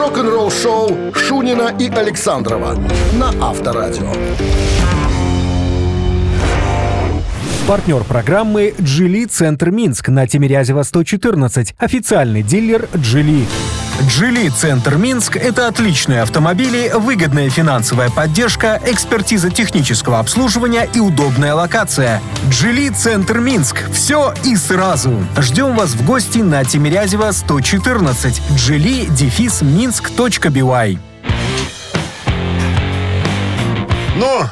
Рок-н-ролл-шоу Шунина и Александрова на Авторадио. Партнер программы «Джили Центр Минск» на Тимирязева 114. Официальный дилер «Джили». «Джили Центр Минск» — это отличные автомобили, выгодная финансовая поддержка, экспертиза технического обслуживания и удобная локация. «Джили Центр Минск» — все и сразу. Ждем вас в гости на Тимирязева 114. «Джили» дефис минск.бивай. Ну,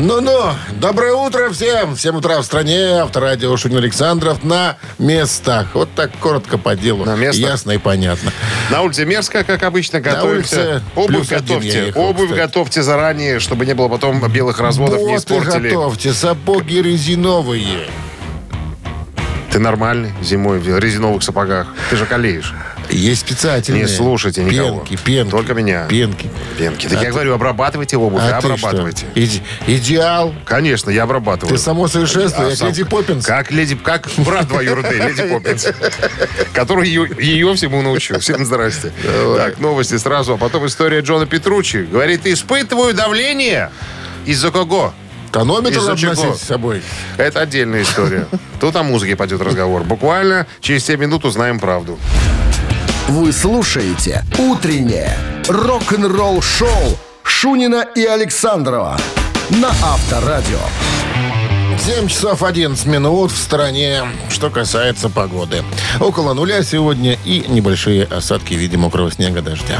ну-ну, доброе утро всем. Всем утра в стране. Авторадио Шунин Александров на местах. Вот так коротко по делу. На местах? Ясно и понятно. На улице мерзко, как обычно, готовимся. Обувь готовьте. ехал, Обувь кстати. готовьте заранее, чтобы не было потом белых разводов, не Боты испортили. готовьте, сапоги резиновые. Ты нормальный зимой в резиновых сапогах. Ты же колеешь. Есть специальные. Не слушайте никого. Пенки, пенки. Только меня. Пенки. Пенки. Так А я ты- говорю, обрабатывайте обувь, А ты обрабатывайте. Иде- идеал. Конечно, я обрабатываю. Ты само совершенство, А я сам- Леди Поппинс. Как леди, как брат двоюродный, леди Поппинс. Который ее, ее всему научил. Всем здрасте. Так, новости сразу, а потом история Джона Петручи. Говорит, испытываю давление. Из-за кого? Тонометр надо носить с собой. Это отдельная история. Тут о музыке пойдет разговор. Буквально через 7 минут узнаем правду. Вы слушаете «Утреннее рок-н-ролл-шоу» Шунина и Александрова на Авторадио. 7 часов 11 минут в стране, что касается погоды. Около нуля сегодня и небольшие осадки в виде мокрого снега дождя.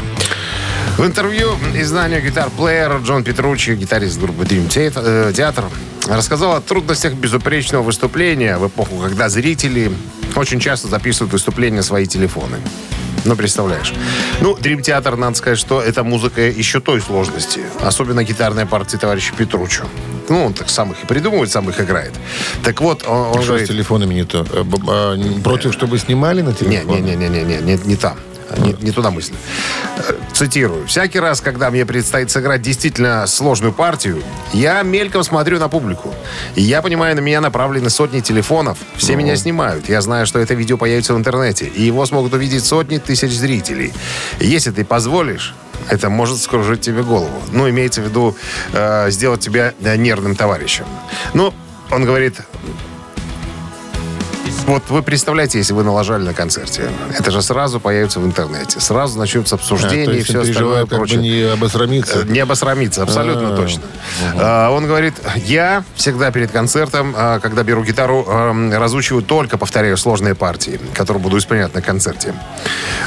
В интервью изданию Player Джон Петручи, гитарист группы Dream Theater, э, рассказал о трудностях безупречного выступления в эпоху, когда зрители очень часто записывают выступления на свои телефоны. Ну, представляешь. Ну, Theater, надо сказать, что это музыка еще той сложности. Особенно гитарная партия товарища Петручу. Ну, он так сам их и придумывает, сам их играет. Так вот, он, он Что с говорит... телефонами не то? Э, а, Против, чтобы снимали на Не, телефон? не, не, не, не, не, не, не там. Не, не туда мысль. Цитирую. «Всякий раз, когда мне предстоит сыграть действительно сложную партию, я мельком смотрю на публику. И я понимаю, на меня направлены сотни телефонов. Все меня снимают. Я знаю, что это видео появится в интернете. И его смогут увидеть сотни тысяч зрителей. Если ты позволишь, это может скружить тебе голову. Ну, имеется в виду э, сделать тебя э, нервным товарищем. Ну, он говорит, вот вы представляете, если вы налажали на концерте, это же сразу появится в интернете. Сразу начнется А, то обсуждение и все остальное бы прочее. не обосрамиться. Э, Не обосрамиться, абсолютно А, точно. А, Он говорит, я всегда перед концертом, а, когда беру гитару, разучиваю только, повторяю, сложные партии, которые буду исполнять на концерте.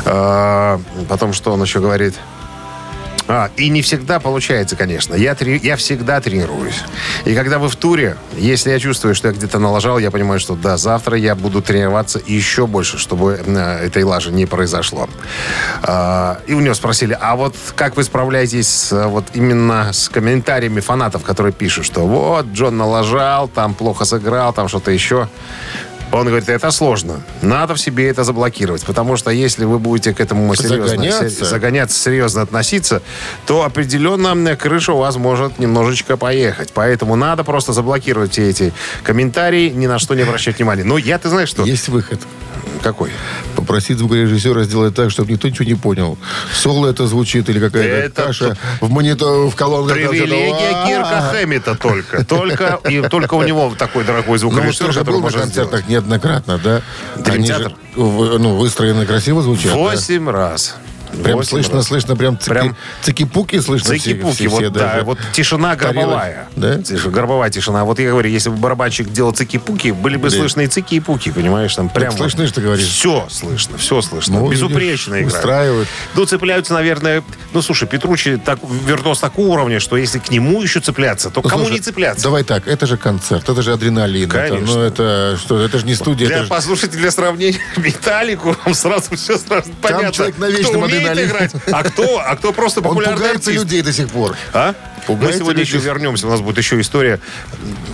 А, Потом что он еще говорит? А, и не всегда получается, конечно. Я, трени- я всегда тренируюсь. И когда вы в туре, если я чувствую, что я где-то налажал, я понимаю, что да, завтра я буду тренироваться еще больше, чтобы э, этой лажи не произошло. А, и у него спросили, а вот как вы справляетесь с, э, вот именно с комментариями фанатов, которые пишут, что вот, Джон налажал, там плохо сыграл, там что-то еще. Он говорит, это сложно. Надо в себе это заблокировать. Потому что если вы будете к этому серьезно, Загоняться. загоняться, серьезно относиться, то определенно крыша у вас может немножечко поехать. Поэтому надо просто заблокировать все эти комментарии, ни на что не обращать внимания. Но я, ты знаешь что? Есть выход. Какой? Попросить звукорежиссера сделать так, чтобы никто ничего не понял. Соло это звучит или какая-то Это каша в монитор, в колонках. Привилегия. Кирка. Хэммита только. Только, и только у него такой дорогой Ну, звукорежиссер, который может концертах сделать. Неоднократно, да? Они же, ну, выстроены красиво звучат. да? Восемь раз. Прям Восемь слышно, раз. слышно, прям, цики, Прям цики-пуки слышно. Цики-пуки, все- вот, все да, даже. вот тишина гробовая. Да? Тише- Гробовая тишина. Вот я говорю, если бы барабанщик делал цики-пуки, были бы Да. слышны и цики и пуки, понимаешь, там прям. слышно, что говоришь? Все слышно, все слышно. Ну, Безупречно видишь, играет. устраивает. Ну, цепляются, наверное... Ну, слушай, Петручи так, виртуоз такого уровня, что если к нему еще цепляться, то Ну, кому слушай, не цепляться? Давай так, это же концерт, это же адреналин. Это, Конечно. ну, это что, это же не студия. Для, это послушайте, для сравнения Металлику, вам сразу все сразу понятно. человек на вечном умеет играть, а кто, а кто просто Он популярный пугается артист. людей до сих пор. А? Пугается Мы сегодня людей. еще вернемся. У нас будет еще история.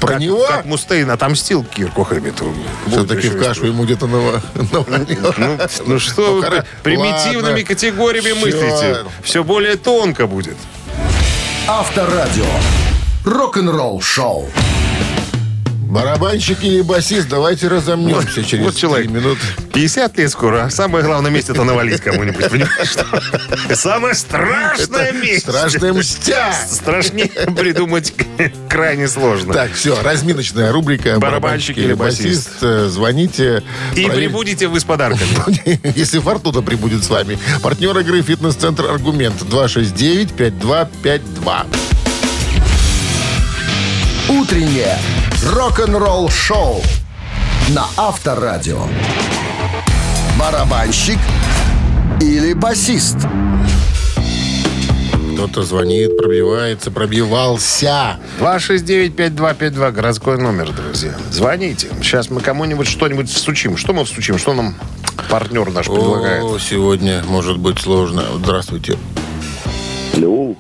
Про как, него? Как Мустейн отомстил Кирку Хэммиту. Будет Все-таки в кашу ему где-то нава- навалило. Ну, ну что вы примитивными ладно. категориями мыслите? Все более тонко будет. Авторадио. Рок-н-ролл шоу. Барабанщик или басист, давайте разомнемся через вот человек. три минуты. 50 лет скоро, а самое главное место это навалить кому-нибудь, понимаешь? Самое страшное место. Страшная мстя. Страшнее придумать крайне сложно. Так, все, разминочная рубрика. Барабанщик или басист. Э, Звоните. И прибудете вы с подарками. Если фортуна прибудет с вами. Партнер игры «Фитнес-центр Аргумент» 269-5252. Утреннее рок-н-ролл-шоу на Авторадио. Барабанщик или басист? Кто-то звонит, пробивается, пробивался. 269-5252, городской номер, друзья. Звоните. Сейчас мы кому-нибудь что-нибудь всучим. Что мы всучим? Что нам партнер наш предлагает? О, сегодня может быть сложно. Здравствуйте. Алло.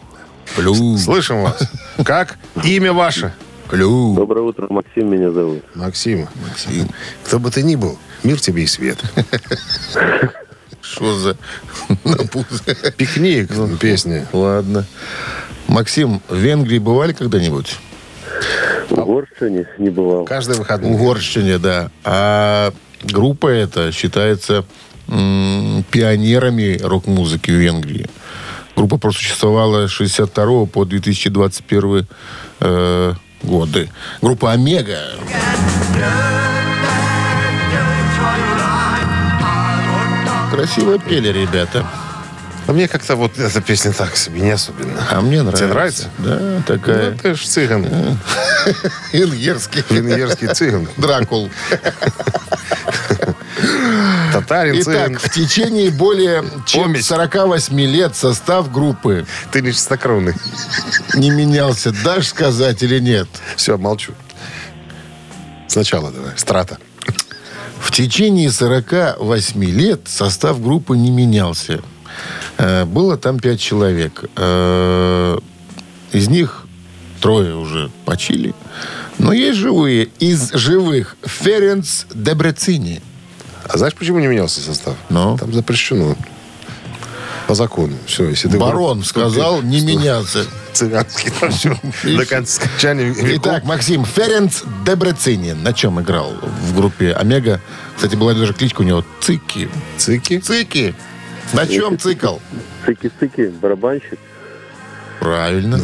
Плю, Слышим вас. Как? Имя ваше? Плю. Доброе утро, Максим меня зовут. Максим. Максим. Кто бы ты ни был, мир тебе и свет. Что за? Пикник, песня. Ладно. Максим, в Венгрии бывали когда-нибудь? В Горшине не бывал. Каждый выходной. Угорщине, да. А группа эта считается пионерами рок-музыки в Венгрии. Группа просуществовала с 62 по 2021 э, годы. Группа «Омега». Красиво пели ребята. А мне как-то вот эта песня так себе, не особенно. А мне нравится. Тебе нравится? Да, такая. Ну, ты ж цыган. Венгерский. Венгерский цыган. Дракул. Татарин. Итак, в течение более чем Помесь. 48 лет состав группы Ты не чистокровный. не менялся. Дашь сказать или нет? Все, молчу. Сначала давай. Страта. В течение 48 лет состав группы не менялся. Э, Было там пять человек. Э, Из них трое уже почили. Но есть живые. Из живых Ференц Дебрецини. А знаешь, почему не менялся состав? Ну? Там запрещено. По закону. Все, если ты Барон вступи- сказал не вступи- меняться. Цыганский. там. До конца скончания веков. Итак, Максим, Ференц Дебрецини на чем играл в группе Омега? Кстати, была даже кличка у него Цики. Цыки. Цики. На чем цикл? Цики-цики, барабанщик. Правильно.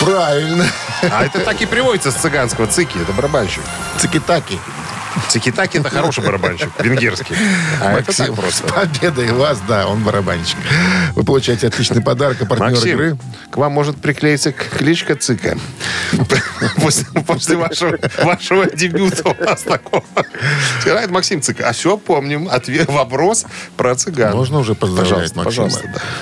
Правильно. А это так и приводится с цыганского. Цыки, это барабанщик. Цики-таки. Цики-таки это хороший барабанщик. Венгерский. А Максим, так просто. с победой вас, да, он барабанщик. Вы получаете отличный подарок, а партнер Максим, игры. к вам может приклеиться кличка Цыка. После, вашего, дебюта у нас такого. Сказать, Максим Цыка. А все, помним. Ответ, вопрос про цыган. Можно уже поздравлять Максима.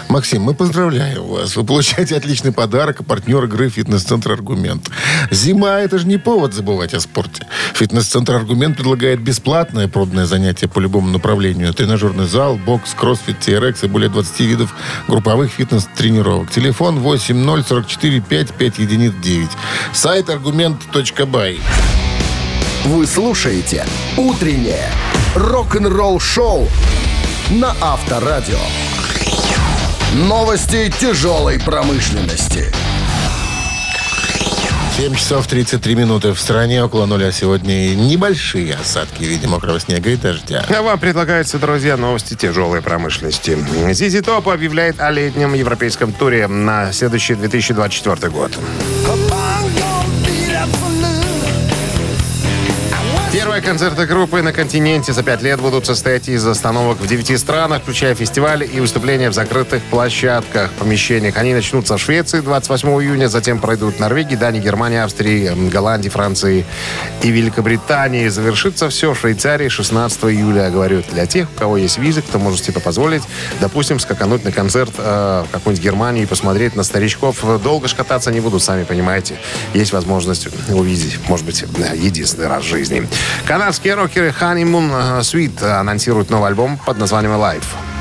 Максим, мы поздравляем вас. Вы получаете отличный подарок, а партнер игры «Фитнес-центр Аргумент». Зима – это же не повод забывать о спорте. «Фитнес-центр Аргумент» предлагает бесплатное пробное занятие по любому направлению. Тренажерный зал, бокс, кроссфит, TRX и более 20 видов групповых фитнес-тренировок. Телефон 8044 55 единиц 9. Сайт аргумент.бай. Вы слушаете «Утреннее рок-н-ролл-шоу» на Авторадио. Новости тяжелой промышленности. 7 часов 33 минуты в стране, около нуля сегодня небольшие осадки в виде мокрого снега и дождя. А вам предлагаются, друзья, новости тяжелой промышленности. Зизи Топ объявляет о летнем европейском туре на следующий 2024 год. Концерты группы на континенте за пять лет будут состоять из остановок в девяти странах, включая фестивали и выступления в закрытых площадках, помещениях. Они начнутся в Швеции 28 июня, затем пройдут в Норвегии, Дании, Германии, Австрии, Голландии, Франции и Великобритании. Завершится все в Швейцарии 16 июля. Говорю, для тех, у кого есть визы, кто может себе позволить, допустим, скакануть на концерт э, в какую-нибудь Германию и посмотреть на старичков. Долго ж кататься не будут, сами понимаете. Есть возможность увидеть, может быть, э, единственный раз в жизни. Канадские рокеры Honeymoon Suite анонсируют новый альбом под названием Life.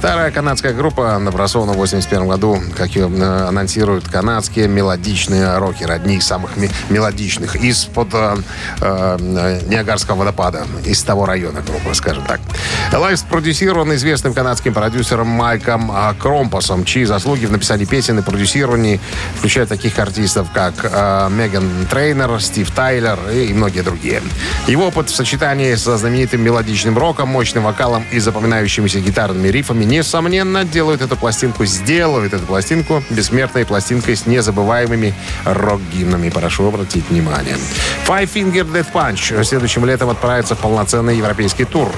Старая канадская группа, образована в 81 году, как ее э, анонсируют канадские мелодичные рокеры, одни из самых мелодичных, из-под э, э, Ниагарского водопада, из того района группы, скажем так. Лайв спродюсирован известным канадским продюсером Майком э, Кромпасом, чьи заслуги в написании песен и продюсировании включают таких артистов, как э, Меган Трейнер, Стив Тайлер и многие другие. Его опыт в сочетании со знаменитым мелодичным роком, мощным вокалом и запоминающимися гитарными рифами, несомненно, делают эту пластинку, сделают эту пластинку бессмертной пластинкой с незабываемыми рок-гимнами. Прошу обратить внимание. Five Finger Death Punch следующим летом отправится в полноценный европейский тур.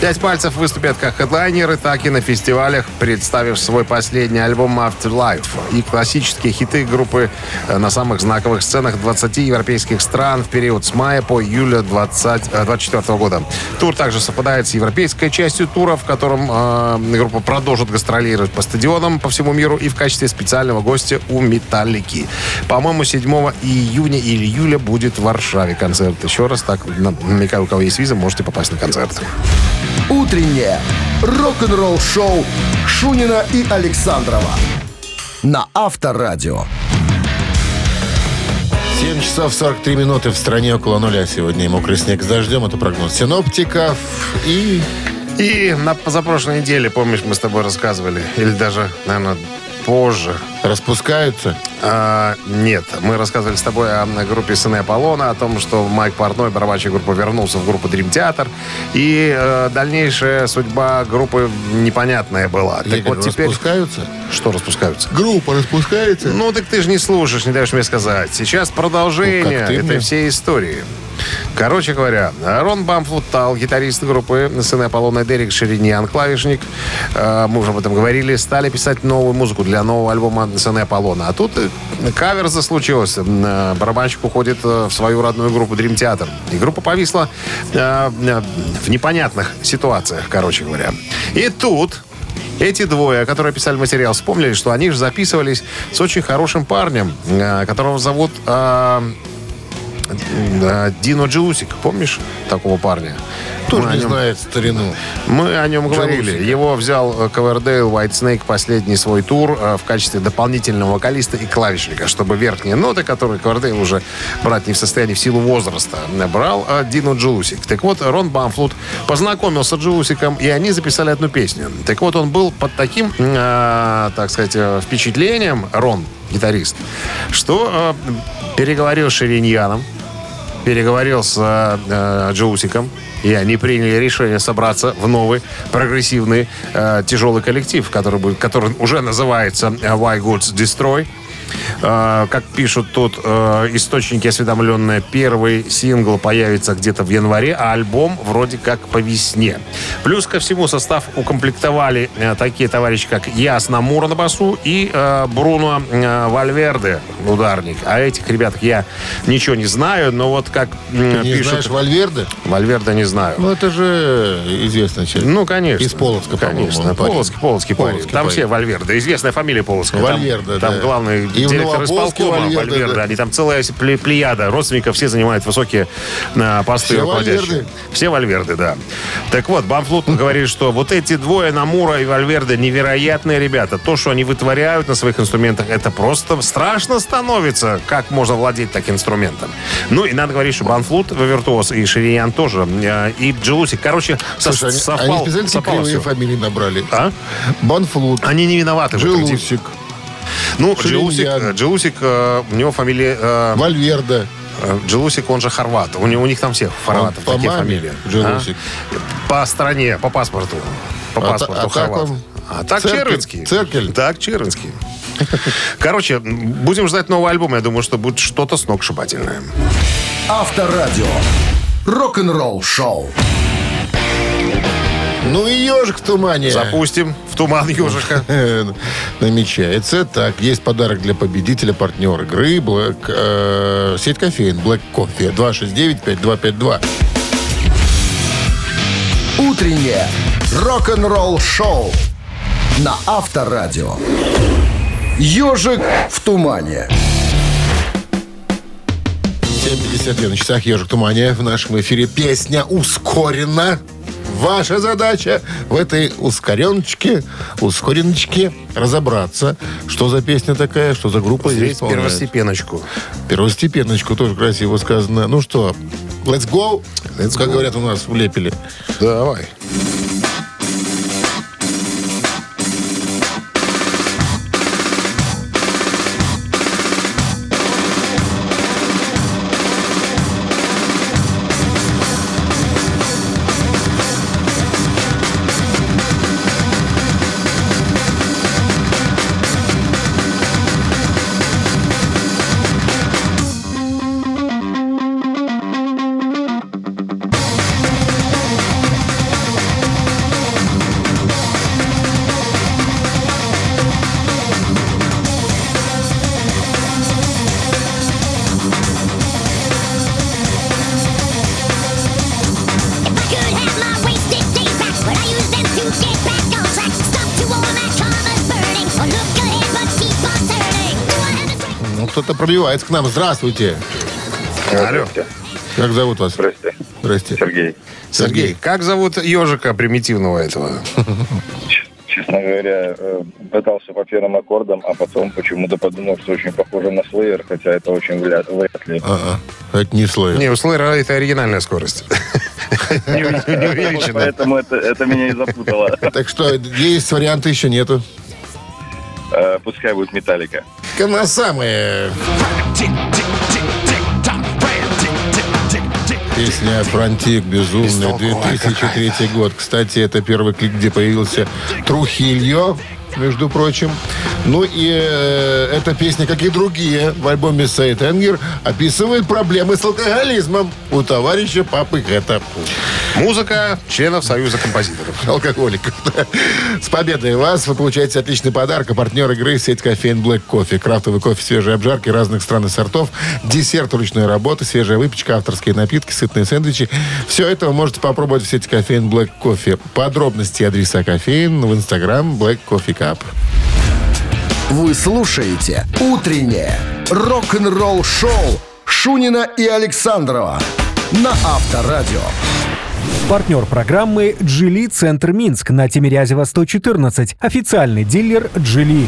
Пять пальцев выступят как хедлайнеры, так и на фестивалях, представив свой последний альбом Afterlife и классические хиты группы э, на самых знаковых сценах 20 европейских стран в период с мая по июля 2024 года. Тур также совпадает с европейской частью тура, в котором э, группа продолжит гастролировать по стадионам по всему миру и в качестве специального гостя у Металлики. По-моему, 7 июня или июля будет в Варшаве концерт. Еще раз так намекаю, у кого есть виза, можете попасть на концерт. Утреннее рок-н-ролл-шоу Шунина и Александрова на Авторадио. 7 часов 43 минуты в стране около нуля сегодня. Мокрый снег с дождем. Это прогноз синоптиков. И И на позапрошлой неделе, помнишь, мы с тобой рассказывали, или даже, наверное, позже. распускаются. А, нет, мы рассказывали с тобой о группе Сыны Аполлона, о том, что Майк Портной, барабанщик группы, вернулся в группу Dream Theater. И э, дальнейшая судьба группы непонятная была. Я так вот теперь... распускаются. Что распускаются? Группа распускается. Ну, так ты же не слушаешь, не даешь мне сказать. Сейчас продолжение Ну, этой мне. всей истории. Короче говоря, Рон Бамфлутал, гитарист группы «Сыны Аполлона» Дерек Шириньян, клавишник, э, мы уже об этом говорили, стали писать новую музыку для нового альбома «Сыны Аполлона». А тут э, кавер случился. Э, Барабанщик уходит в свою родную группу Dream Theater. И группа повисла в непонятных ситуациях, короче говоря. И тут эти двое, которые писали материал, вспомнили, что они же записывались с очень хорошим парнем, которого зовут э, Дино Джиусик. Помнишь такого парня? Тоже Мы не нем- знает старину. мы о нем говорили. Джиусика. Его взял э, Ковердейл White Snake последний свой тур э, в качестве дополнительного вокалиста и клавишника, чтобы верхние ноты, которые Ковердейл уже брать не в состоянии в силу возраста, брал э, Дино Джиусик. Так вот, Рон Бамфлут познакомился с Джиусиком, и они записали одну песню. Так вот, он был под таким, э, так сказать, э, впечатлением, Рон, гитарист, что э, переговорил с Шириньяном, переговорил с э, Джоусиком, и они приняли решение собраться в новый прогрессивный э, тяжелый коллектив, который, будет, который уже называется э, Why Goods Destroy. Э, как пишут тут э, источники осведомленные, первый сингл появится где-то в январе, а альбом вроде как по весне. Плюс ко всему состав укомплектовали э, такие товарищи, как Яс Намура на басу и э, Бруно Вальверде, ударник. А этих ребят я ничего не знаю, но вот как м, Не пишут... знаешь Вальверде? Вальверде не знаю. Ну, это же известный человек. Ну, конечно. Из Полоцка, по-моему, Конечно. он парень. Полоцкий, Полоцкий парень. Полоцкий Там парень. все Вальверде. Известная фамилия Полоцкая. Там- Вальверде, Там, да. главный И директор исполкома да. Они там целая пле- плеяда родственников. Все занимают высокие э, посты Все руководящие. Вальверде? Все Вальверде, да. Так вот, Бамблфут говорит, что вот эти двое, Намура и Вальверде, невероятные ребята. То, что они вытворяют на своих инструментах, это просто страшно становится, как можно владеть таким инструментом. Ну, и надо говорить, что Бамфлут, виртуоз, и Шириян тоже, э, и Джилусик. Короче, со- Слушай, они, совпал, они специально кривые всё. фамилии набрали. А? Банфлут, Они не виноваты в этом. Ну, Шириньян. Джилусик, э, Джилусик, э, у него фамилия... э, Вальверде. э, Джилусик, он же хорват. У, него, у них там всех хорватов по такие маме фамилии. Джилусик. А? По стране, по паспорту. По А паспорту а так хорват. он А так Церкель- Червинский. Церкель. Так, Червинский. Короче, будем ждать новый альбом. Я думаю, что будет что-то сногсшибательное. Авторадио. Рок-н-ролл шоу. Ну и ежик в тумане. Запустим в туман ежика. Намечается. Так, есть подарок для победителя, партнер игры. Black, э, сеть кофеин Black Coffee 269-5252. Утреннее рок-н-ролл шоу на Авторадио. Ежик в тумане. 9.52 на часах «Ежик Тумания». В нашем эфире песня ускорена. Ваша задача в этой ускореночке, ускореночке разобраться, что за песня такая, что за группа Здесь исполняет. первостепеночку. Первостепеночку тоже красиво сказано. Ну что, let's go? Let's как go. говорят у нас в Лепеле. Давай. Кто-то пробивается к нам. Здравствуйте. Алло. Как зовут вас? Здрасте, Здрасте. Сергей. Сергей, как зовут ежика примитивного этого? Честно говоря, э, пытался по первым аккордам, а потом почему-то подумал, что очень похоже на Slayer, хотя это очень вряд, вряд ли. А, а, это не слой. Не, у Слэйра это оригинальная скорость. Не увеличенная. Поэтому это, это меня и запутало. Так что есть варианты еще нету. Э, Пускай будет Металлика. На самые. Песня «Фронтик» безумная, 2003 год. Кстати, это первый клип, где появился Трухильо, между прочим. Ну и э, эта песня, как и другие в альбоме Сейт Энгер, описывает проблемы с алкоголизмом у товарища Папы Хэта. Музыка членов Союза композиторов. Алкоголиков. С победой вас! Вы получаете отличный подарок. А партнер игры – сеть кофеин Black Coffee. Крафтовый кофе, свежие обжарки разных стран и сортов, десерт ручной работы, свежая выпечка, авторские напитки, сытные сэндвичи. Все это вы можете попробовать в сети кофеин Black Coffee. Подробности адреса кофеин в инстаграм Black Coffee Cup. Вы слушаете «Утреннее рок-н-ролл-шоу» Шунина и Александрова на Авторадио. Партнер программы «Джили Центр Минск» на Тимирязева 114. Официальный дилер «Джили».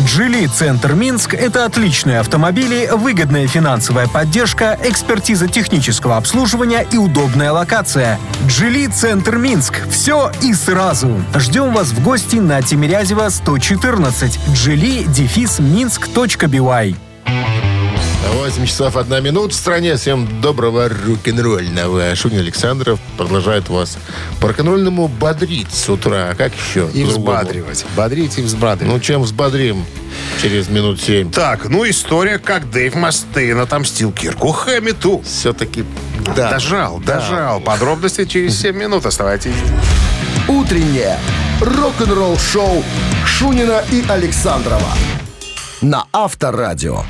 «Джили Центр Минск» — это отличные автомобили, выгодная финансовая поддержка, экспертиза технического обслуживания и удобная локация. «Джили Центр Минск» — все и сразу. Ждем вас в гости на Тимирязева 114. «Джили» дефис минск.бивай. 8 часов 1 минут в стране. Всем доброго рок-н-ролльного. Шунин Александров продолжает вас по рок-н-ролльному бодрить с утра. А как еще? И взбадривать. Бодрить и взбадривать. Ну, чем взбодрим через минут 7? Так, ну история, как Дэйв Мастейн отомстил Кирку Хэммету. Все-таки да. Дожал, дожал. Подробности через 7 минут. Оставайтесь. «Утреннее рок-н-ролл-шоу» Шунина и Александрова на Авторадио.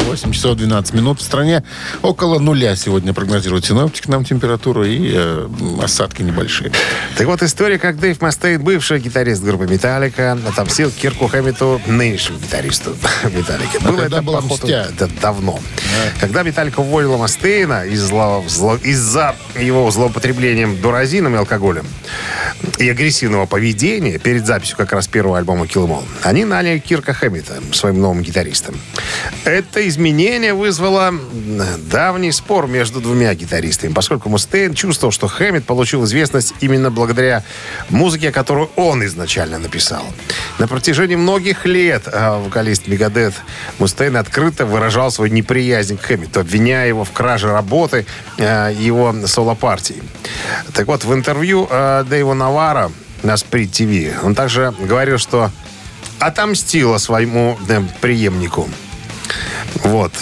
8 часов 12 минут в стране. Около нуля сегодня прогнозируют синоптики нам температуру и э, осадки небольшие. Так вот, история, как Дэйв Мастейн, бывший гитарист группы «Металлика», отомстил Кирку Хэммету, нынешнему гитаристу «Металлики». А когда была «Мстя»? это давно. Когда «Металлика» уволила Мастейна из из-за его злоупотреблением дуразином и алкоголем и агрессивного поведения перед записью как раз первого альбома «Kill 'Em All», они наняли Кирка Хэммета своим новым гитаристом. Это изменение вызвало м, давний спор между двумя гитаристами, поскольку Мустейн чувствовал, что Хэммет получил известность именно благодаря музыке, которую он изначально написал. На протяжении многих лет а, вокалист Мегадет Мустейн открыто выражал свою неприязнь к Хэммету, обвиняя его в краже работы а, его соло-партии. Так вот, в интервью а, Дэйва Навара на Сприт ТВ он также говорил, что отомстила своему э, преемнику. Вот.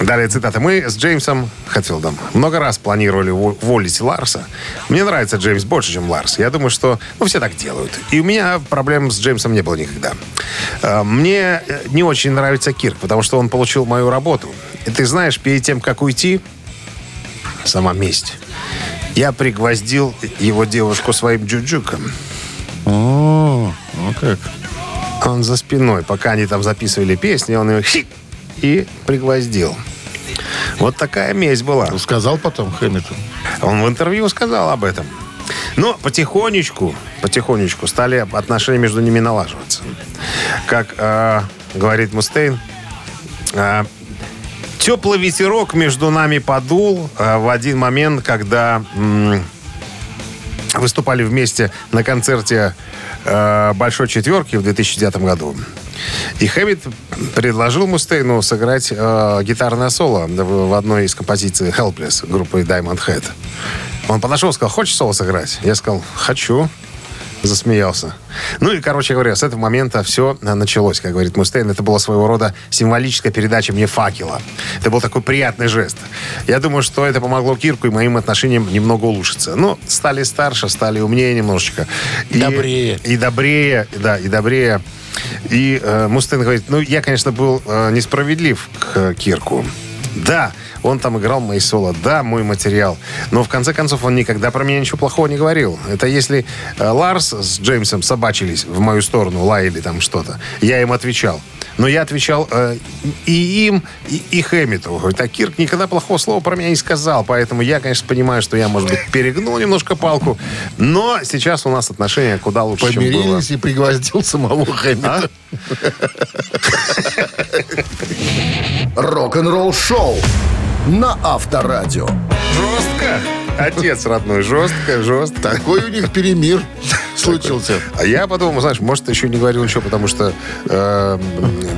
Далее цитата. Мы с Джеймсом Хэтфилдом много раз планировали уво- уволить Ларса. Мне нравится Джеймс больше, чем Ларс. Я думаю, что ну, все так делают. И у меня проблем с Джеймсом не было никогда. Э, Мне э, не очень нравится Кирк, потому что он получил мою работу. И ты знаешь, перед тем, как уйти, сама месть. Я пригвоздил его девушку своим джуджуком. О, ну как. Он за спиной. Пока они там записывали песни, он ее хик и пригвоздил. Вот такая месть была. Сказал потом Хэмилтон. Он в интервью сказал об этом. Но потихонечку, потихонечку стали отношения между ними налаживаться. Как э, говорит Мустейн, э, теплый ветерок между нами подул э, в один момент, когда выступали вместе на концерте э, Большой четверки в 2009 году. И Хэммит предложил Мустейну сыграть э, гитарное соло в, в одной из композиций Helpless группы Diamond Head. Он подошел и сказал, хочешь соло сыграть? Я сказал, хочу. Засмеялся. Ну и, короче говоря, с этого момента все началось, как говорит Мустейн. Это была своего рода символическая передача мне факела. Это был такой приятный жест. Я думаю, что это помогло Кирку и моим отношениям немного улучшиться. Ну, стали старше, стали умнее немножечко. И, Добрее. И добрее, да, и добрее. И э, Мустейн говорит, ну, я, конечно, был э, несправедлив к Кирку. Да, он там играл мои соло, да, мой материал. Но в конце концов он никогда про меня ничего плохого не говорил. Это если э, Ларс с Джеймсом собачились в мою сторону, лаяли там что-то, я им отвечал. Но я отвечал э, и им, и, и Хэммиту. Говорит, а Кирк никогда плохого слова про меня не сказал. Поэтому я, конечно, понимаю, что я, может быть, перегнул немножко палку. Но сейчас у нас отношения куда лучше, чем было. Помирились и пригвоздил самого Хэмилтона. Рок-н-ролл шоу на Авторадио. Жестко. Отец родной, жестко, жестко. Такой у них перемир случился. А я подумал, знаешь, может, еще не говорил ничего, потому что э,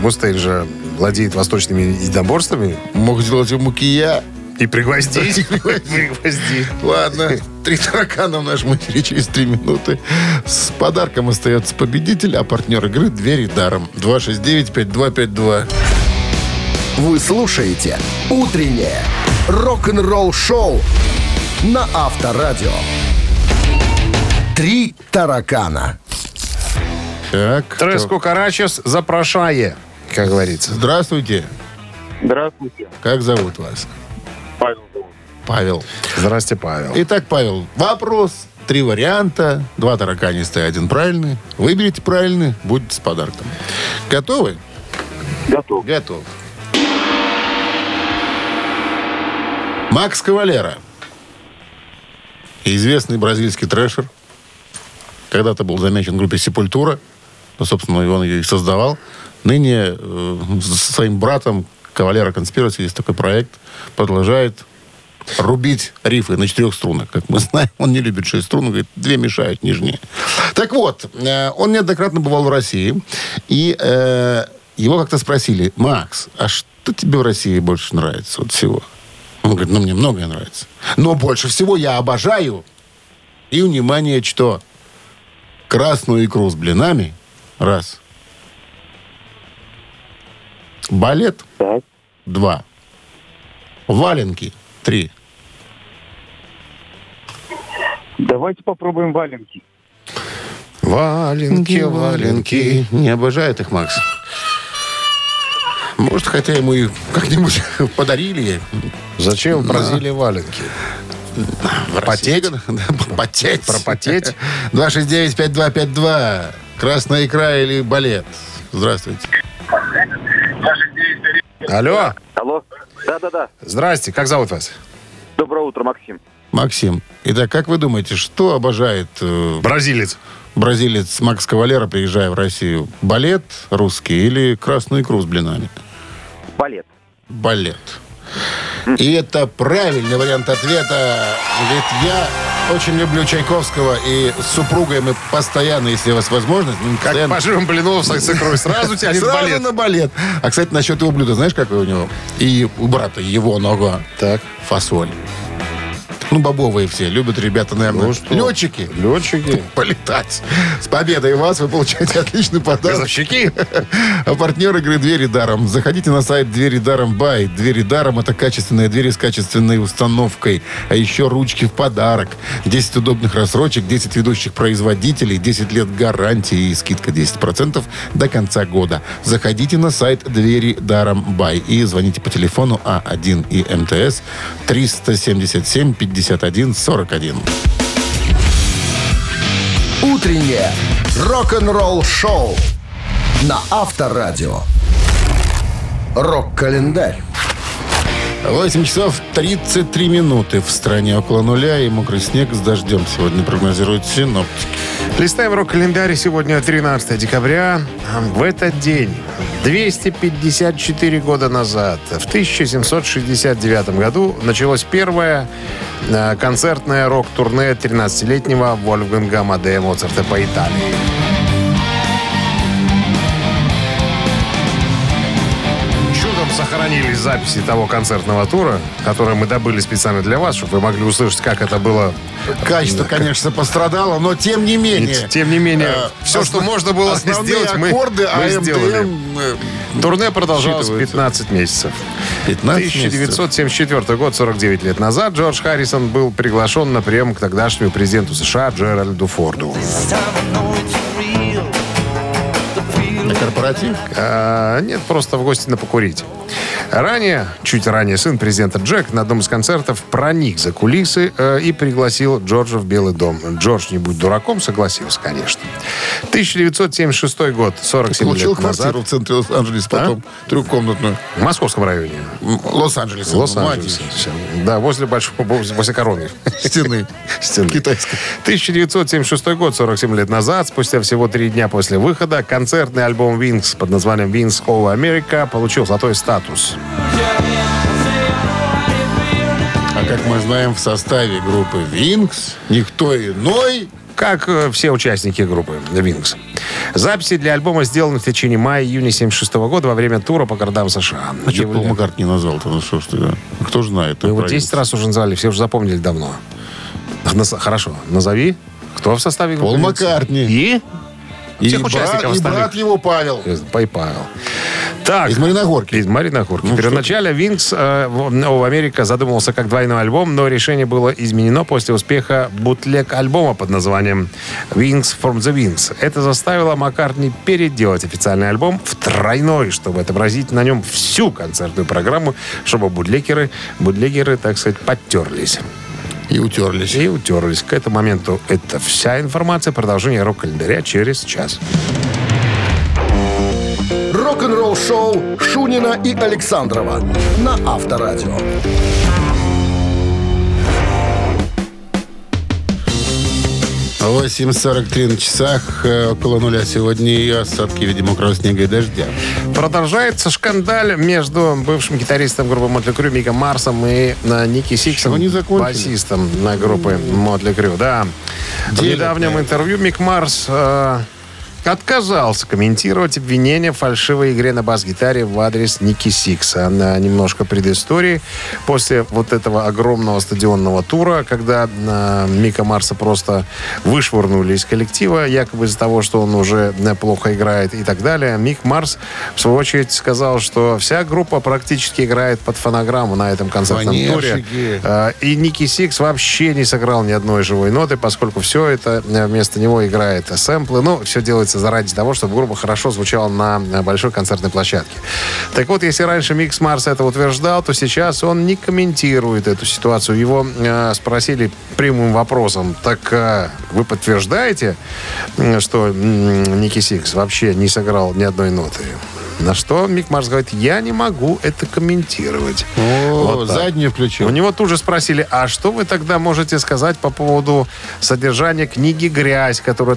Мустейн же владеет восточными единоборствами. Мог сделать ему кия. И пригвоздить. Пригвоздить. Ладно, три таракана в нашем эфире через три минуты. С подарком остается победитель, а партнер игры «Двери даром». 269-5252. Вы слушаете «Утреннее рок-н-ролл-шоу» на Авторадио. Три таракана. Так, Трес Кукарачес запрошае, как говорится. Здравствуйте. Здравствуйте. Как зовут вас? Павел. Павел. Здрасте, Павел. Итак, Павел, вопрос. Три варианта. Два тараканиста и один правильный. Выберите правильный, будете с подарком. Готовы? Готов. Готов. Макс Кавалера. Известный бразильский трэшер. Когда-то был замечен в группе Сепультура. Ну, собственно, он ее и создавал. Ныне э, со своим братом Кавалера Конспираси есть такой проект. Продолжает рубить рифы на четырех струнах. Как мы знаем, он не любит шесть струн, говорит, две мешают нижние. Так вот, э, он неоднократно бывал в России, и э, его как-то спросили, Макс, а что тебе в России больше нравится от всего? Он говорит, ну, мне многое нравится. Но больше всего я обожаю, и, внимание, что? Красную икру с блинами, раз. Балет, Так. два. Валенки, три. Давайте попробуем валенки. Валенки, валенки. Не обожает их Макс. Может, хотя ему и как-нибудь подарили. Зачем в Бразилии валенки? Пропотеть? Пропотеть. Пропотеть? 269-5252. Красная икра или балет? Здравствуйте. Алло, Алло. Да-да-да. здрасте, как зовут вас? Доброе утро, Максим. Максим. Итак, как вы думаете, что обожает э, Бразилец. бразилец Макс Кавалера, приезжая в Россию? Балет русский или красную икру с блинами? Балет. Балет. И это правильный вариант ответа. Говорит, я очень люблю Чайковского, и с супругой мы постоянно, если у вас возможность, мы Как постоянно... поживем блинов с икрой, сразу тянет Сразу балет. на балет. А, кстати, насчет его блюда, знаешь, какое у него? И у брата его нога. Так. Фасоль. Ну, бобовые все. Любят ребята, наверное. Ну что? Летчики. Летчики. Полетать. С победой вас вы получаете отличный подарок. Газовщики. А партнер игры «Двери даром». Заходите на сайт «Двери даром бай». «Двери даром» — это качественные двери с качественной установкой. А еще ручки в подарок. 10 удобных рассрочек, 10 ведущих производителей, 10 лет гарантии и скидка 10% до конца года. Заходите на сайт «Двери даром бай» и звоните по телефону А1 и МТС 377 51 41. Утреннее рок-н-ролл шоу на Авторадио. Рок-календарь. 8 часов 33 минуты в стране около нуля и мокрый снег с дождем сегодня прогнозируют синоптики. Листаем рок-календарь. Сегодня 13 декабря. В этот день, 254 года назад, в 1769 году, началось первое э, концертное рок-турне 13-летнего Вольфганга Амадея Моцарта по Италии. Сохранились записи того концертного тура, который мы добыли специально для вас, чтобы вы могли услышать, как это было Качество, конечно, пострадало, но тем не менее. тем не менее, э, все, что основ- можно было основные сделать, мы, аккорды мы АМДМ, сделали. э, Турне продолжалось Считывается. 15 месяцев. 15 месяцев. 1974 год, 49 лет назад, Джордж Харрисон был приглашен на прием к тогдашнему президенту США Джеральду Форду. Корпоратив? А, нет, просто в гости на покурить. Ранее, чуть ранее, сын президента Джек на одном из концертов проник за кулисы э, и пригласил Джорджа в Белый дом. Джордж, не будь дураком, согласился, конечно. 1976 год, 47 Получил лет назад. квартиру в центре Лос-Анджелеса, потом трехкомнатную. В московском районе. Лос-Анджелес. Лос-Анджелес. Всё. Да, возле большого, возле короны. Стены. Стены. Китайской. 1976 год, 47 лет назад, спустя всего три дня после выхода, концертный альбом Wings под названием Wings All America получил золотой статус. А как мы знаем, в составе группы Винкс никто иной Как э, все участники группы Wings. Записи для альбома сделаны в течение мая-июня 76 года во время тура по городам США. А что Пол Явля- Маккартни назвал-то? Ну что ж ты? Кто знает? Мы его про 10 Винкс? раз уже назвали, все уже запомнили давно. Хорошо, назови. Кто в составе группы Пол Wings? Маккартни. И? И, Всех брат, участников и остальных. брат его Павел. Пай Павел. Так. Из Мариногорки. Из Мариногорки. Ну, Первоначально Винкс э, в, в Америка задумывался как двойной альбом, но решение было изменено после успеха бутлег альбома под названием Wings from the Wings. Это заставило Маккартни переделать официальный альбом в тройной, чтобы отобразить на нем всю концертную программу, чтобы бутлегеры, бутлегеры, так сказать, подтерлись. И утерлись. И утерлись. К этому моменту это вся информация. Продолжение рок-календаря через час. Рок-н-ролл шоу Шунина и Александрова на Авторадио. 8.43 на часах. э, Около нуля сегодня и осадки, видимо, мокрого снега и дождя. Продолжается шкандаль между бывшим гитаристом группы Mötley Crüe Миком Марсом и э, Ники Сиксом, не басистом на группы Mötley Crüe. Да. В Делят, недавнем да. интервью Мик Марс э, отказался комментировать обвинения в фальшивой игре на бас-гитаре в адрес Ники Сикса. На немножко предыстории. После вот этого огромного стадионного тура, когда э, Мика Марса просто вышвырнули из коллектива, якобы из-за того, что он уже э, плохо играет и так далее, Мик Марс, в свою очередь, сказал, что вся группа практически играет под фонограмму на этом концертном туре. Э, И Ники Сикс вообще не сыграл ни одной живой ноты, поскольку все это э, вместо него играет сэмплы. Ну, все делается заради того, чтобы группа хорошо звучала на э, большой концертной площадке. Так вот, если раньше Микс Марс это утверждал, то сейчас он не комментирует эту ситуацию. Его э, спросили прямым вопросом, так э, вы подтверждаете, что м, Ники Сикс вообще не сыграл ни одной ноты? На что Мик Марс говорит, я не могу это комментировать. О, Вот так. заднюю включил. У него тут же спросили, а что вы тогда можете сказать по поводу содержания книги «Грязь», которую,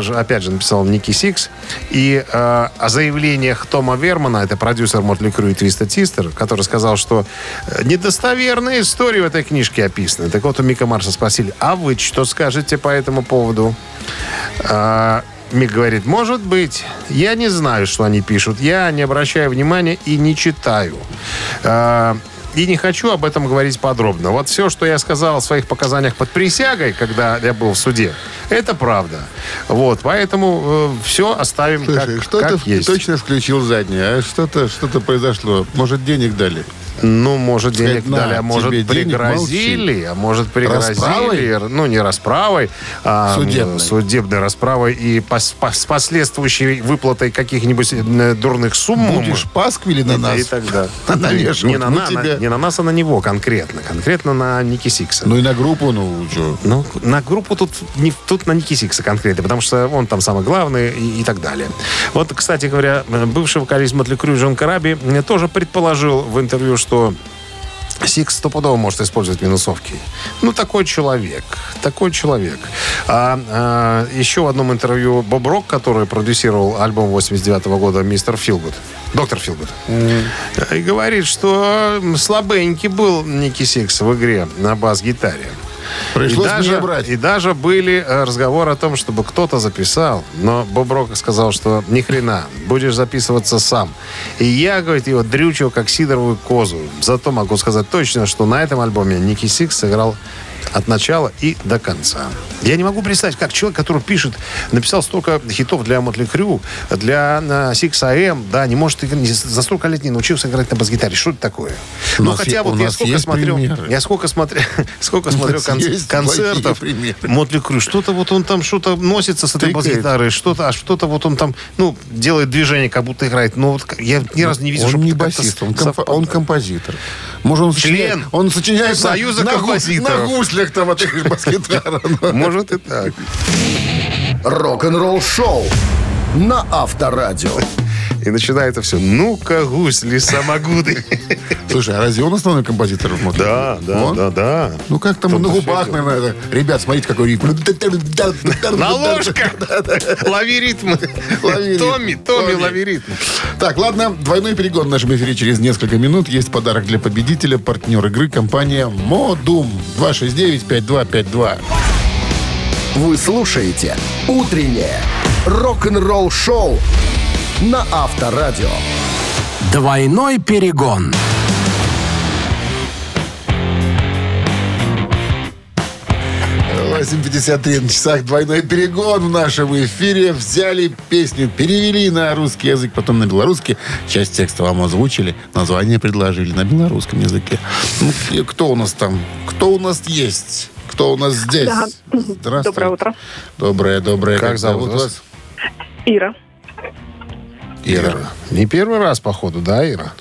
же, опять же, написал Ники Сикс, и э, о заявлениях Тома Вермана, это продюсер Mötley Crüe и Twisted Sister, который сказал, что э, недостоверные истории в этой книжке описаны. Так вот, у Мика Марса спросили, а вы что скажете по этому поводу? Мик говорит, может быть, я не знаю, что они пишут, я не обращаю внимания и не читаю. А, И не хочу об этом говорить подробно. Вот все, что я сказал в своих показаниях под присягой, когда я был в суде, это правда. Вот, поэтому все оставим Слушай, как, что как ты есть. точно включил заднюю, а что-то что произошло. Может, денег дали? Ну, может, денег на, дали, а может, денег, пригрозили, а может, пригрозили, Расправой? ну, не расправой, а Судебной. судебной расправой и пос- пос- с последующей выплатой каких-нибудь э, дурных сумм. Будешь пасквили на И- нас. И тогда. навешивать. Не на, Мы на- тебя- не на нас, а на него конкретно. Конкретно на Ники Сикса. Ну и на группу, ну, что. Ну, на группу тут, не, тут на Ники Сикса конкретно, потому что он там самый главный и, и так далее. Вот, кстати говоря, э, бывший вокалист Мотли Крю Джон Караби э, тоже предположил в интервью, что Сикс стопудово может использовать минусовки. Ну, такой человек. Такой человек. А, а, еще в одном интервью Боб Рок, который продюсировал альбом 89 года «Mister Feelgood», «Doctor Feelgood», и говорит, что слабенький был Ники Сикс в игре на бас-гитаре. Пришлось и даже, мне брать. И даже были э, разговоры о том, чтобы кто-то записал. Но Боб Рок сказал, что ни хрена, будешь записываться сам. И я, говорит, его дрючил как сидоровую козу. Зато могу сказать точно, что на этом альбоме Никки Сикс сыграл от начала и до конца. Я не могу представить, как человек, который пишет, написал столько хитов для Mötley Crüe, для э, Six AM, да, не может играть, не- за столько лет не научился играть на бас-гитаре. Что это такое? Ну, хотя вот я сколько смотрел, примеры. я сколько смотрел, сколько смотрел кон- концертов. Mötley Crüe, что-то вот он там что-то носится с этой бас-гитарой, что-то, а что-то вот он там, ну, делает движение, как будто играет. Но вот я ни разу не видел, он чтобы не басист, он, компо- он композитор. Может, он сочиняет, Член он сочиняет Союза на, композиторов. на гуслях ты говоришь, бас-гитара. Может и так. Рок-н-ролл шоу на Авторадио. И начинается все. Ну-ка, гусь, лесомогуды. Слушай, а разве он основной композитор в? Да, да, Он? да, да. Ну, как там на губах, наверное, это. Ребят, смотрите, какой ритм. На ложках. Лови ритмы. Томми, Томми, лови ритм. Так, ладно, двойной перегон в нашем эфире через несколько минут. Есть подарок для победителя, партнер игры, компания Модум. 269-5252. Вы слушаете «Утреннее рок-н-ролл-шоу» на Авторадио. Двойной перегон. Э, 8.53 на часах двойной перегон в нашем эфире. Взяли песню, перевели на русский язык, потом на белорусский. Часть текста вам озвучили, название предложили на белорусском языке. Ну, и кто у нас там? Кто у нас есть? Кто у нас здесь? Да. Здравствуйте. Доброе утро. Доброе, доброе. Как зовут вас? Ира. Ира. Не первый раз, походу, да, Ира?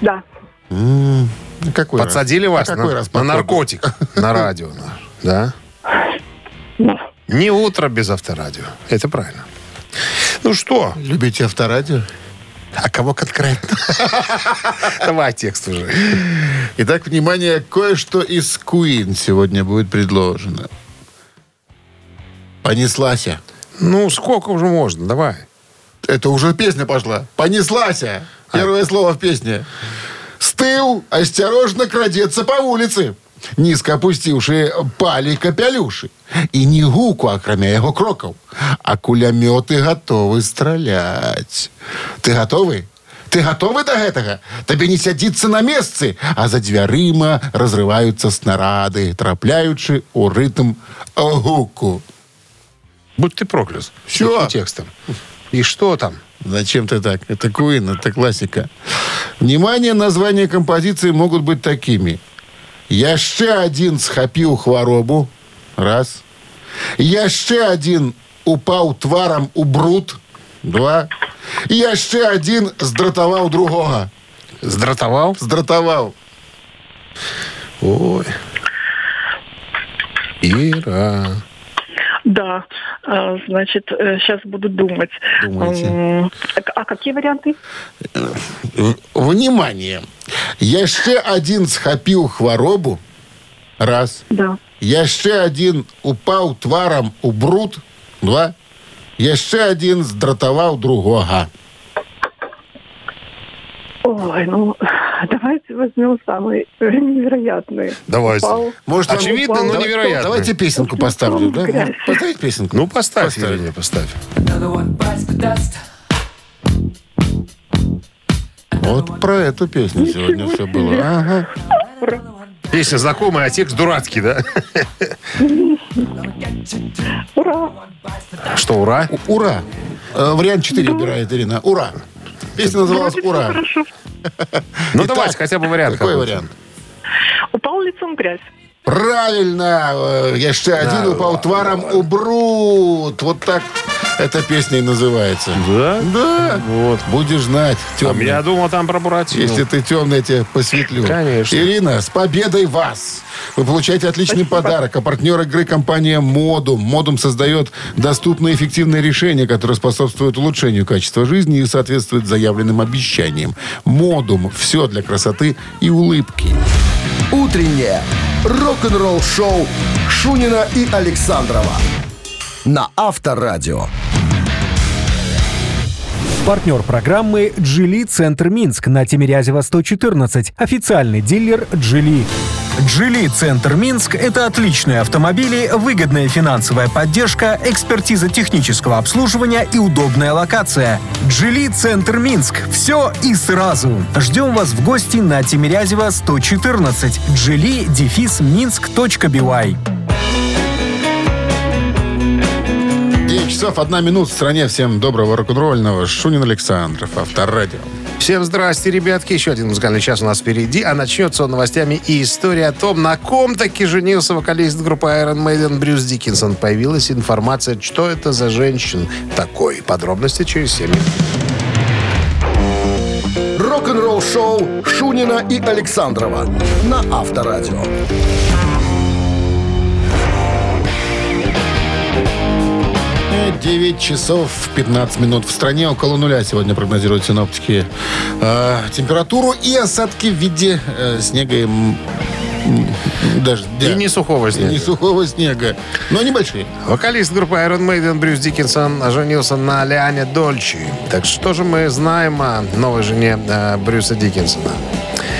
Да. М, а Какой Подсадили раз? вас А какой на, раз на наркотик на радио, наш, да? Да. Не утро без авторадио. Это правильно. Ну что, Любите авторадио? а кого конкретно? Давай текст уже. Итак, внимание, кое-что из Queen сегодня будет предложено. Понеслася. Ну, сколько уже можно? Давай. Это уже песня пошла. Понеслася. Первое слово в песне. Стыл, осторожно крадется по улице. Низко опустивши палі капялюши. І ні гуку, акрамя його кроків. А кулямёты готовы стрелять. Ты готовы? Ты готовы до гэтага? Табе не сядзіцца на месцы, а за дзвярыма разрываюцца снарады, трапляючы ў рытм гуку. Будь ты проклят. Всё. Таким текстом. И что там? Зачем ты так? Это Queen, это классика. Внимание, названия композиции могут быть такими. Яшчэ один схапіў хваробу. Раз. Яшчэ один упаў тварам у бруд. Два. Яшчэ один здратаваў другога. Сдратовал? Здратаваў. Ой. Ира. Да. А, Значит, сейчас буду думать. Думайте. М, А какие варианты? В- Внимание. Яшчэ один схапіў хваробу. Раз. Да. Яшчэ один упаў тварам у бруд. Два. Яшчэ один здратаваў другога. Ой, ну, давайте возьмем самый э, невероятный. Давайте. Упал. Может, Очевидно, но Давай- невероятно. Давайте песенку поставлю. Да? Грязь. Поставить песенку? Ну, поставь, Поставь. Елене, поставь. Вот про эту песню сегодня все было. Ага. Песня знакомая, а текст дурацкий, да? Ура! Что, ура? У- Ура. Э, Вариант 4 выбирает Ирина. Ура. Песня называлась «Ура». Хорошо. Ну, давайте хотя бы вариант. Какой вариант? Упал лицом грязь. Правильно! Э, Еще один упал тваром у бруд. Вот так эта песня и называется. Да? Да. Вот. Будешь знать, А темный. я думал, там про Буратино. Если ты темный, я тебе посветлю. Конечно. Ирина, с победой вас! Вы получаете отличный Спасибо. подарок. А партнер игры компания Модум. Модум создает доступные и эффективные решения, которые способствуют улучшению качества жизни и соответствуют заявленным обещаниям. Модум. Все для красоты и улыбки. Утреннее рок-н-ролл-шоу Шунина и Александрова на Авторадио. Партнер программы «Джили Центр Минск» на Тимирязева 114. Официальный дилер «Джили». «Джили Центр Минск» — это отличные автомобили, выгодная финансовая поддержка, экспертиза технического обслуживания и удобная локация. «Джили Центр Минск» — все и сразу. Ждем вас в гости на Тимирязева 114. «Джили» дефис минск.бивай. часов, одна минута в стране. Всем доброго рок-н-ролльного. Шунин Александров, Авторадио. Всем здрасте, ребятки. Еще один музыкальный час у нас впереди. А начнется он новостями и история о том, на ком таки женился вокалист группы Iron Maiden Брюс Диккинсон. Появилась информация, что это за женщин такой. Подробности через 7 минут. Рок-н-ролл-шоу Шунина и Александрова на Авторадио. 9 часов 15 минут в стране. Около нуля сегодня прогнозируют синоптики э, температуру и осадки в виде э, снега и дождя. И не сухого И снега. не сухого снега. Но небольшие. Вокалист группы Iron Maiden Брюс Диккинсон женился на Лиане Дольчи. Так что же мы знаем о новой жене э, Брюса Диккинсона?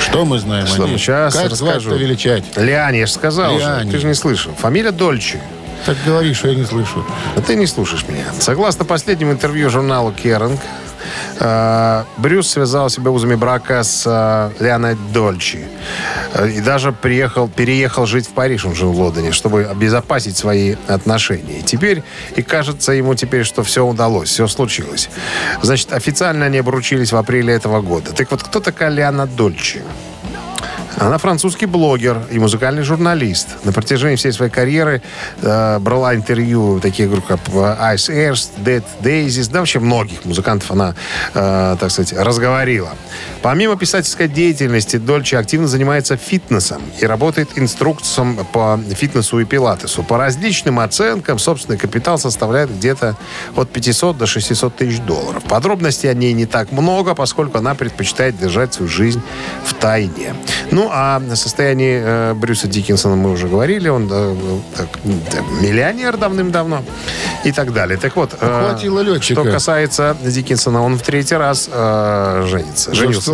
Что мы знаем Что о ней? сейчас Как расскажу. звать-то величать? Лиане, я же сказал. Лиане. Ты же не слышал. Фамилия Дольчи. Так говоришь, что я не слышу. А ты не слушаешь меня. Согласно последнему интервью журналу Керинг, э, Брюс связал себя узами брака с э, Леоной Дольчи. Э, И даже приехал, переехал жить в Париж, он жил в Лондоне, чтобы обезопасить свои отношения. И теперь, и кажется ему теперь, что все удалось, все случилось. Значит, официально они обручились в апреле этого года. Так вот, кто такая Леона Дольчи? Она французский блогер и музыкальный журналист. На протяжении всей своей карьеры э, брала интервью таких групп, как э, Ice Airs, Dead Daisies, да вообще многих музыкантов она, э, так сказать, разговорила. Помимо писательской деятельности, Дольче активно занимается фитнесом и работает инструктором по фитнесу и пилатесу. По различным оценкам, собственный капитал составляет где-то от 500 до 600 тысяч долларов. Подробностей о ней не так много, поскольку она предпочитает держать свою жизнь в тайне. Ну, о состоянии э, Брюса Диккинсона мы уже говорили. Он э, так, миллионер давным-давно и так далее. Так вот, э, что касается Диккинсона, он в третий раз э, женится. Женился.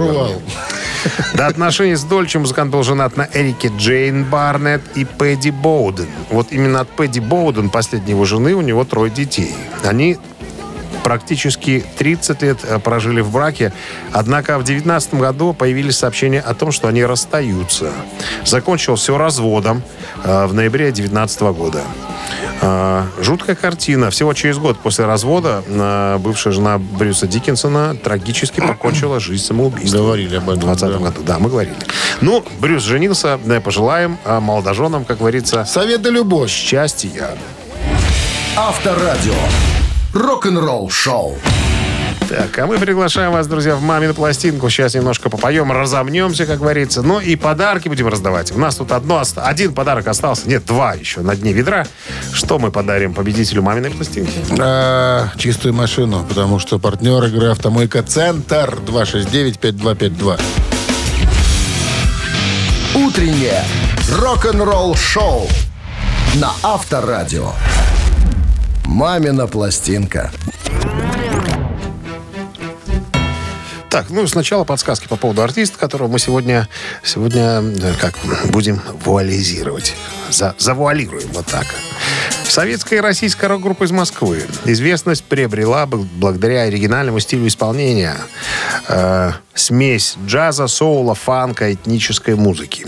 До отношений с Дольче музыкант был женат на Эрике Джейн Барнетт и Пэдди Боуден. Вот именно от Пэдди Боуден, последней его жены, у него трое детей. Они практически 30 лет э, прожили в браке. Однако в 19 году появились сообщения о том, что они расстаются. Закончилось все разводом э, в ноябре 19 года. Э, Жуткая картина. Всего через год после развода бывшая жена Брюса Диккенсона трагически покончила жизнь самоубийством. Говорили об этом, В 20 да. году. Да, мы говорили. Ну, Брюс женился. Да, пожелаем молодоженам, как говорится, Совет да любовь. счастья. Авторадио. Рок-н-ролл-шоу. Так, а мы приглашаем вас, друзья, в «Мамину пластинку». Сейчас немножко попоем, разомнемся, как говорится. Ну и подарки будем раздавать. У нас тут одно, один подарок остался. Нет, два еще на дне ведра. Что мы подарим победителю «Маминой пластинки»? А, чистую машину, потому что партнер игры «Автомойка Центр» 269-5252. Утреннее рок-н-ролл-шоу на Авторадио. «Мамина пластинка». Так, ну сначала подсказки по поводу артиста, которого мы сегодня, сегодня э, как будем вуализировать. За, завуалируем вот так. Советская и российская рок-группа из Москвы. Известность приобрела бл- благодаря оригинальному стилю исполнения. Э, смесь джаза, соула, фанка, этнической музыки.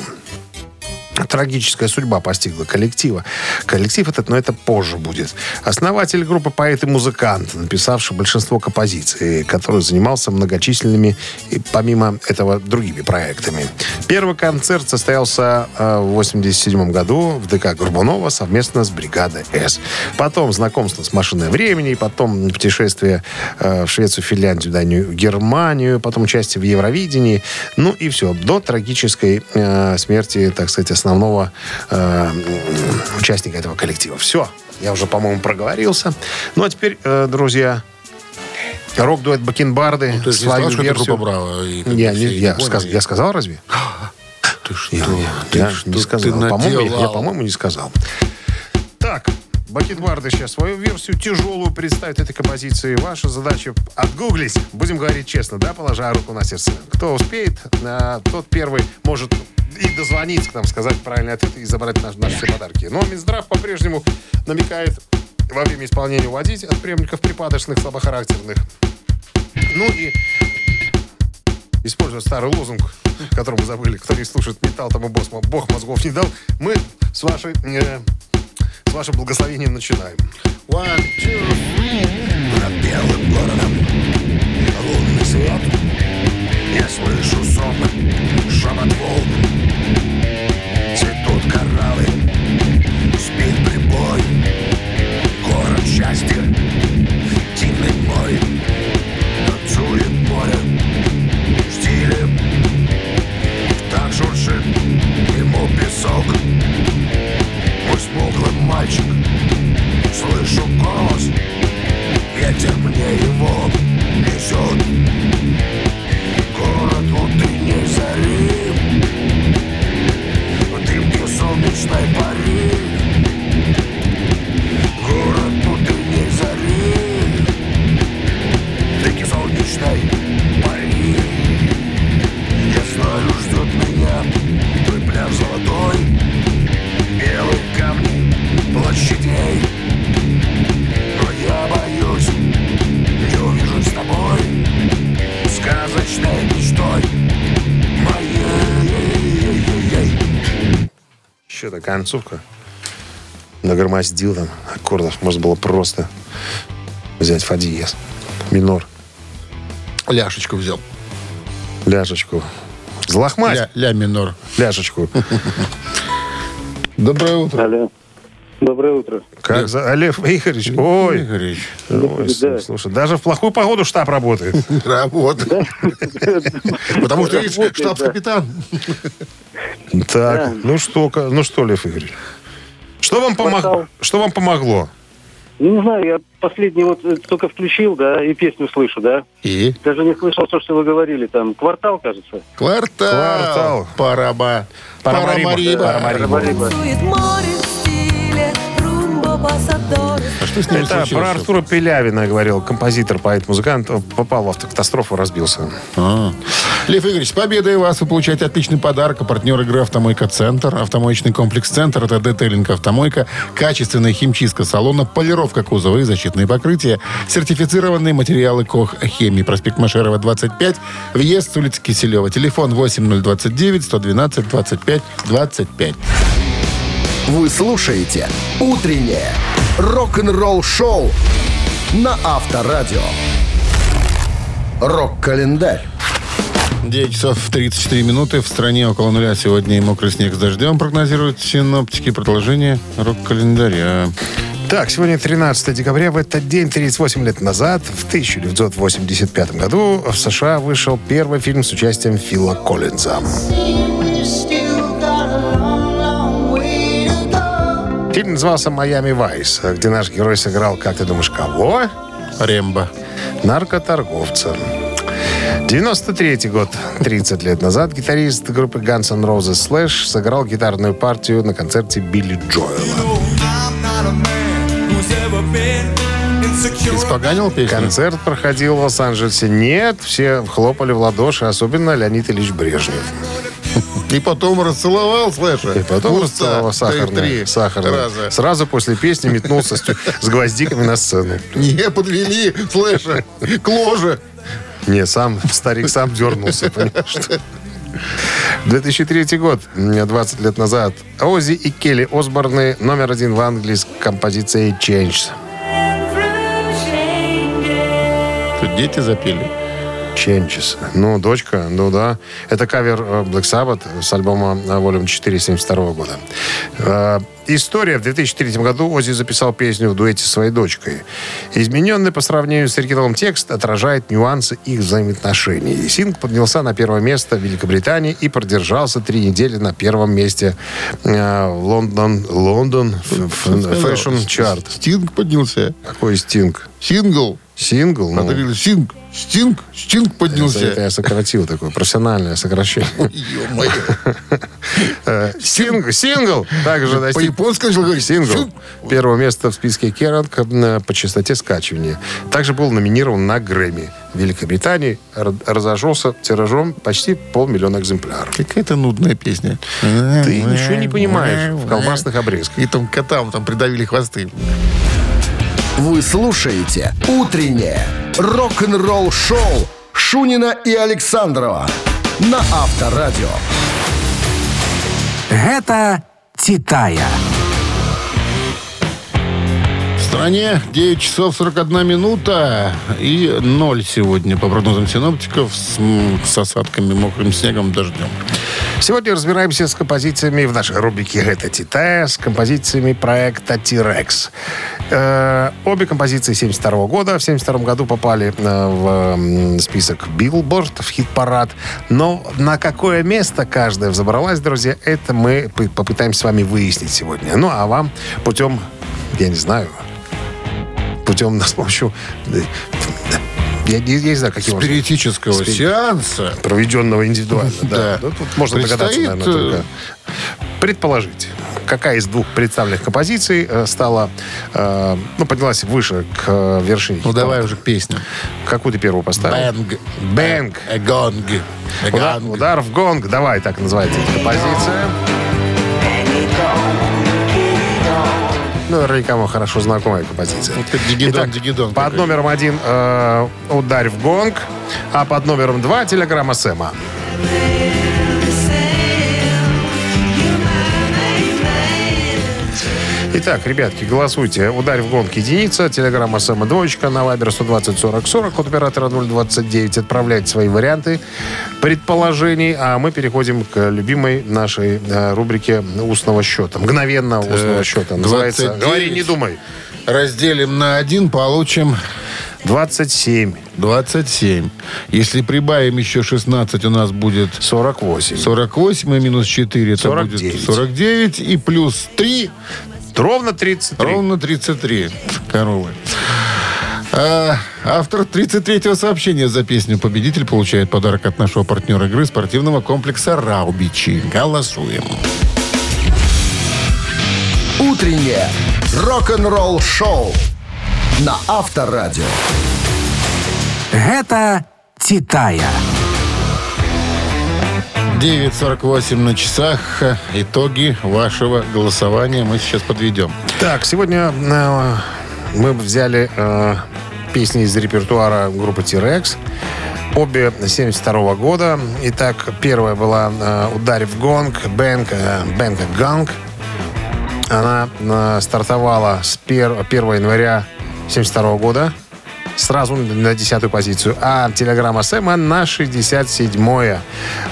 Трагическая судьба постигла коллектива. Коллектив этот, но это позже будет. Основатель группы поэт и музыкант, написавший большинство композиций, который занимался многочисленными, и помимо этого, другими проектами. Первый концерт состоялся э, в 87 году в ДК Горбунова совместно с бригадой С. Потом знакомство с машиной времени, потом путешествие э, в Швецию, Финляндию, Данию, Германию, потом участие в Евровидении. Ну и все. До трагической э, смерти, так сказать, основного э, участника этого коллектива. Все. Я уже, по-моему, проговорился. Ну, а теперь, э, друзья, рок-дуэт Бакенбарды. Ну, Ты же не свою сказал, что это версию. группа Браво. и Я, не, я, поняли. сказ- я сказал разве? Ты что? Я, Ты я что не ты сказал. По-моему, я, по-моему, не сказал. Так, Бакенбарды сейчас свою версию тяжелую представят этой композиции. Ваша задача отгуглить. Будем говорить честно, да, положа руку на сердце. Кто успеет, тот первый может и дозвониться к нам, сказать правильный ответ и забрать наш- наши подарки. Но Минздрав по-прежнему намекает во время исполнения уводить от приемников припадочных, слабохарактерных. Ну и используя старый лозунг, который мы забыли, кто не слушает металл, тому босс, бог мозгов не дал, мы с вашей, э, с вашим благословением начинаем. One, two, Лунный свет. Я слышу сон Шепот волн. Цветут кораллы Спит прибой. Город счастья Дивный мой. Танцует море В стиле. Так шуршит Ему песок смуглый мальчик. Слышу голос. Ветер мне его. Несет Такая концовка. Нагромоздил там аккордов. Можно было просто взять фа диез. Минор. ляшечку взял. Ляжечку. Злохмать. Ля, ля минор. Ляжечку. Доброе утро. Алло. Доброе утро. Как за... Олег Игоревич. Ой. Игоревич. Ой, Да. Слушай, даже в плохую погоду штаб работает. Работа. Потому что, Работает, штабс-капитан. Так, ну что, ну что, Лев Игоревич? Что вам, помог... Квартал. что вам помогло? Ну, не знаю, я последний вот э, только включил, да, и песню слышу, да. И? Даже не слышал то, что вы говорили, там, квартал, кажется. Квартал. Квартал. Параба. Парамариба. Парамариба. Парамариба. А что с ним Это случилось? про Артура Пелявина говорил, композитор, поэт, музыкант. Попал в автокатастрофу, разбился. А. Лев Игоревич, с победой вас! Вы получаете отличный подарок. А партнер игры «Автомойка Центр». Автомоечный комплекс «Центр» — это детейлинг «Автомойка», качественная химчистка салона, полировка кузова и защитные покрытия, сертифицированные материалы КОХ «Хемии». Проспект Машерова, 25. Въезд с улицы Киселева. Телефон 8029 112 25 25. Вы слушаете «Утреннее рок-н-ролл-шоу» на Авторадио. Рок-календарь. 9 часов 34 минуты. В стране около нуля сегодня и мокрый снег с дождем прогнозируют синоптики. Продолжение рок-календаря. Так, сегодня 13 декабря. В этот день, 38 лет назад, в 1985 году, в США вышел первый фильм с участием Фила Коллинза. Фильм назывался «Майами Вайс», где наш герой сыграл, как ты думаешь, кого? Рембо. наркоторговца. 93 год, 30 лет назад, гитарист группы Guns N' Roses Slash сыграл гитарную партию на концерте Билли Джоэла. Испоганил песню? Концерт проходил в Лос-Анджелесе. Нет, все хлопали в ладоши, особенно Леонид Ильич Брежнев. И потом расцеловал слэша. И потом расцеловал. Три сахарное. раза. Сразу после песни метнулся с, с гвоздиками на сцену. Не подвели слэша к ложе. Не, сам старик сам дернулся, понимаешь? 2003 год, м, 20 лет назад. Ози и Келли Осборны номер один в Англии с композицией «Change». Тут дети запели. Changes. Ну, дочка, ну да. Это кавер э, Black Sabbath с альбома э, Volume 4 72 года. Э, История. В 2003 году Ози записал песню в дуэте со своей дочкой. Измененный по сравнению с оригиналом текст отражает нюансы их взаимоотношений. Синг поднялся на первое место в Великобритании и продержался три недели на первом месте в Лондон, Лондон Fashion Chart. Стинг поднялся. Какой Стинг? Сингл. Сингл? Ну, Надо говорить, Стинг. Стинг. Стинг это, это поднялся. я сократил такое профессиональное сокращение. Э, Сингл, сингл также достиг По-японски начал говорить. сингл. Синг. Первого места в списке Керанг э, по частоте скачивания. Также был номинирован на Грэмми. В Великобритании разошелся тиражом почти полмиллиона экземпляров. Какая-то нудная песня. Ты ничего не понимаешь в колбасных обрезках. И там котам там придавили хвосты. Вы слушаете «Утреннее рок-н-ролл-шоу» Шунина и Александрова на Авторадио. Гэта Титая. Стране 9 часов 41 минута и ноль сегодня по прогнозам синоптиков с, с осадками, мокрым снегом, дождем. Сегодня разбираемся с композициями в нашей рубрике «Это Титая», с композициями проекта «Тирекс». Э, обе композиции 72 года. В 72 году попали э, в список Билборд, в хит-парад. Но на какое место каждая взобралась, друзья, это мы попытаемся с вами выяснить сегодня. Ну, а вам путем, я не знаю, путем с помощью... Я, не- я не знаю, каким. Спиритического Спирит- сеанса. проведенного индивидуально. Да. Да. Ну, тут можно догадаться, Предстоит, наверное, только э, предположить, какая из двух представленных композиций э, стала, э, ну, поднялась выше к э, вершине. Ну, давай уже песню. Какую ты первую поставил? Bang. Bang. Gong. Удар, удар в гонг. Давай, так называется композиция. Наверняка вам хорошо знакомая композиция. Вот как дигидон, Итак, дигидон Под номером один э, «Ударь в гонг», а под номером два «Телеграмма Сэма». Итак, ребятки, голосуйте. Ударь в гонг единица, телеграмма Сэма двоечка, на вайбер 120 40 40, от оператора 029. Отправляйте свои варианты предположений, а мы переходим к любимой нашей э, рубрике устного счета. Мгновенно устного счета. Называется 29. «Говори, не думай». Разделим на один, получим 27, 27. Если прибавим еще 16, у нас будет 48. 48 и минус 4, это 49. будет 49. И плюс 3, Ровно 33. ровно 33. Коровы. А, автор 33-го сообщения за песню «Победитель» получает подарок от нашего партнера игры спортивного комплекса «Раубичи». Голосуем. «Утреннее рок-н-ролл-шоу» на Авторадио. Гэта Титая. 9.48 на часах. Итоги вашего голосования мы сейчас подведем. Так, сегодня э, мы взяли э, песни из репертуара группы T-Rex. Обе 72 года. Итак, первая была э, «Ударь в гонг», «Бэнк», э, «Бэнк Ганг». Она э, стартовала с пер- 1 января 72 года. Сразу на десятую позицию. А телеграмма Сэма на 67-е.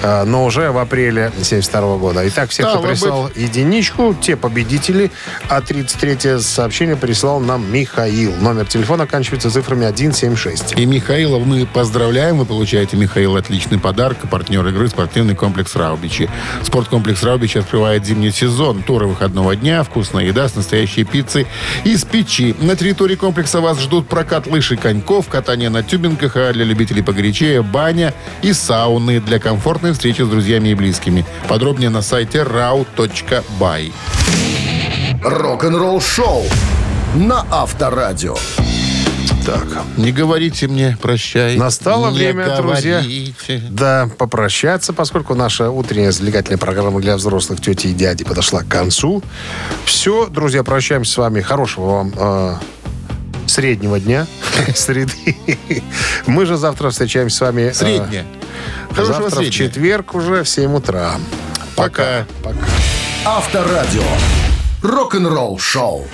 Э, Но уже в апреле 72 года. Итак, все, кто прислал единичку, те победители. А 33-е сообщение прислал нам Михаил. Номер телефона оканчивается цифрами 176. И Михаила мы поздравляем. Вы получаете, Михаил, отличный подарок. Партнер игры спортивный комплекс «Раубичи». Спорткомплекс «Раубичи» открывает зимний сезон. Туры выходного дня, вкусная еда с настоящей пиццей из печи. На территории комплекса вас ждут прокат лыж и коньков, катание на тюбингах, а для любителей погорячее баня и сауны для комфортной встречи с друзьями и близкими. Подробнее на сайте rau.by. Рок-н-ролл-шоу на Авторадио. Так, не говорите мне прощай. Настало Не время, друзья, говорите. да, попрощаться, поскольку наша утренняя развлекательная программа для взрослых тети и дяди подошла к концу. Все, друзья, прощаемся с вами. Хорошего вам э, среднего дня, среды. Мы же завтра встречаемся с вами... э, Средняя. Хорошего Завтра в свидания. четверг уже в 7 утра. Пока. Пока. Авторадио. Рок-н-ролл шоу.